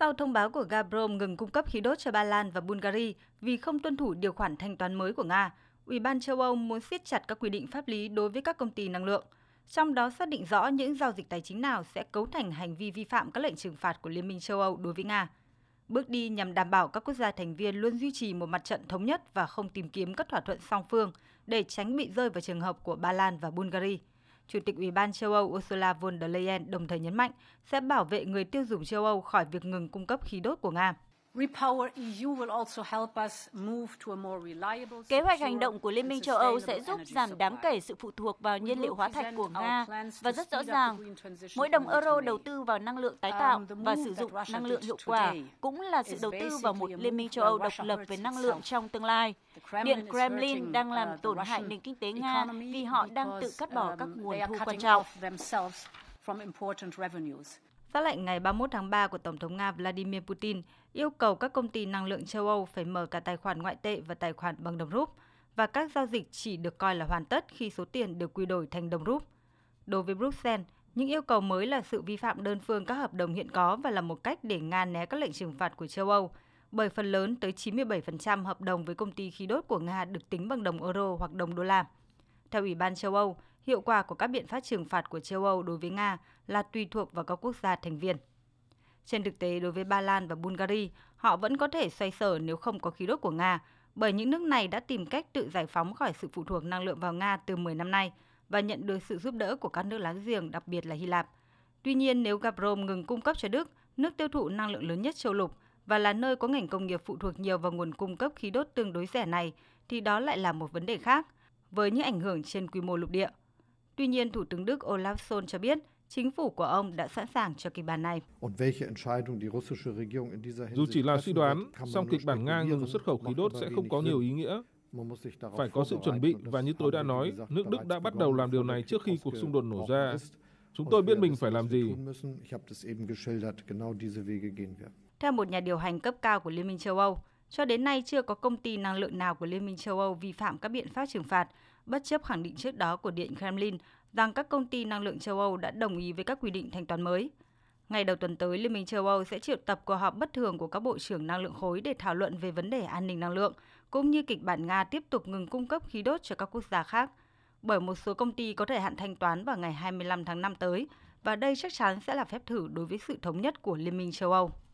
Sau thông báo của Gazprom ngừng cung cấp khí đốt cho Ba Lan và Bulgaria vì không tuân thủ điều khoản thanh toán mới của Nga, Ủy ban châu Âu muốn siết chặt các quy định pháp lý đối với các công ty năng lượng, trong đó xác định rõ những giao dịch tài chính nào sẽ cấu thành hành vi vi phạm các lệnh trừng phạt của Liên minh châu Âu đối với Nga. Bước đi nhằm đảm bảo các quốc gia thành viên luôn duy trì một mặt trận thống nhất và không tìm kiếm các thỏa thuận song phương để tránh bị rơi vào trường hợp của Ba Lan và Bulgaria. Chủ tịch Ủy ban châu Âu Ursula von der Leyen đồng thời nhấn mạnh sẽ bảo vệ người tiêu dùng châu Âu khỏi việc ngừng cung cấp khí đốt của Nga. Kế hoạch hành động của Liên minh châu Âu sẽ giúp giảm đáng kể sự phụ thuộc vào nhiên liệu hóa thạch của Nga và rất rõ ràng, mỗi đồng euro đầu tư vào năng lượng tái tạo và sử dụng năng lượng hiệu quả cũng là sự đầu tư vào một Liên minh châu Âu độc lập về năng lượng trong tương lai. Điện Kremlin đang làm tổn hại nền kinh tế Nga vì họ đang tự cắt bỏ các nguồn thu quan trọng. Xác lệnh ngày 31 tháng 3 của Tổng thống Nga Vladimir Putin yêu cầu các công ty năng lượng châu Âu phải mở cả tài khoản ngoại tệ và tài khoản bằng đồng rúp và các giao dịch chỉ được coi là hoàn tất khi số tiền được quy đổi thành đồng rúp. Đối với Bruxelles, những yêu cầu mới là sự vi phạm đơn phương các hợp đồng hiện có và là một cách để Nga né các lệnh trừng phạt của châu Âu, bởi phần lớn tới 97% hợp đồng với công ty khí đốt của Nga được tính bằng đồng euro hoặc đồng đô la. Theo Ủy ban châu Âu, hiệu quả của các biện pháp trừng phạt của châu Âu đối với Nga là tùy thuộc vào các quốc gia thành viên. Trên thực tế, đối với Ba Lan và Bulgaria, họ vẫn có thể xoay sở nếu không có khí đốt của Nga, bởi những nước này đã tìm cách tự giải phóng khỏi sự phụ thuộc năng lượng vào Nga từ 10 năm nay và nhận được sự giúp đỡ của các nước láng giềng, đặc biệt là Hy Lạp. Tuy nhiên, nếu Gazprom ngừng cung cấp cho Đức, nước tiêu thụ năng lượng lớn nhất châu lục và là nơi có ngành công nghiệp phụ thuộc nhiều vào nguồn cung cấp khí đốt tương đối rẻ này, thì đó lại là một vấn đề khác, với những ảnh hưởng trên quy mô lục địa. Tuy nhiên, Thủ tướng Đức Olaf Scholz cho biết chính phủ của ông đã sẵn sàng cho kịch bản này. Dù chỉ là suy đoán, song kịch bản Nga ngừng xuất khẩu khí đốt sẽ không có nhiều ý nghĩa. Phải có sự chuẩn bị và như tôi đã nói, nước Đức đã bắt đầu làm điều này trước khi cuộc xung đột nổ ra. Chúng tôi biết mình phải làm gì. Theo một nhà điều hành cấp cao của Liên minh châu Âu, cho đến nay chưa có công ty năng lượng nào của Liên minh châu Âu vi phạm các biện pháp trừng phạt, bất chấp khẳng định trước đó của Điện Kremlin rằng các công ty năng lượng châu Âu đã đồng ý với các quy định thanh toán mới. Ngày đầu tuần tới, Liên minh châu Âu sẽ triệu tập cuộc họp bất thường của các bộ trưởng năng lượng khối để thảo luận về vấn đề an ninh năng lượng, cũng như kịch bản Nga tiếp tục ngừng cung cấp khí đốt cho các quốc gia khác. Bởi một số công ty có thời hạn thanh toán vào ngày 25 tháng 5 tới, và đây chắc chắn sẽ là phép thử đối với sự thống nhất của Liên minh châu Âu.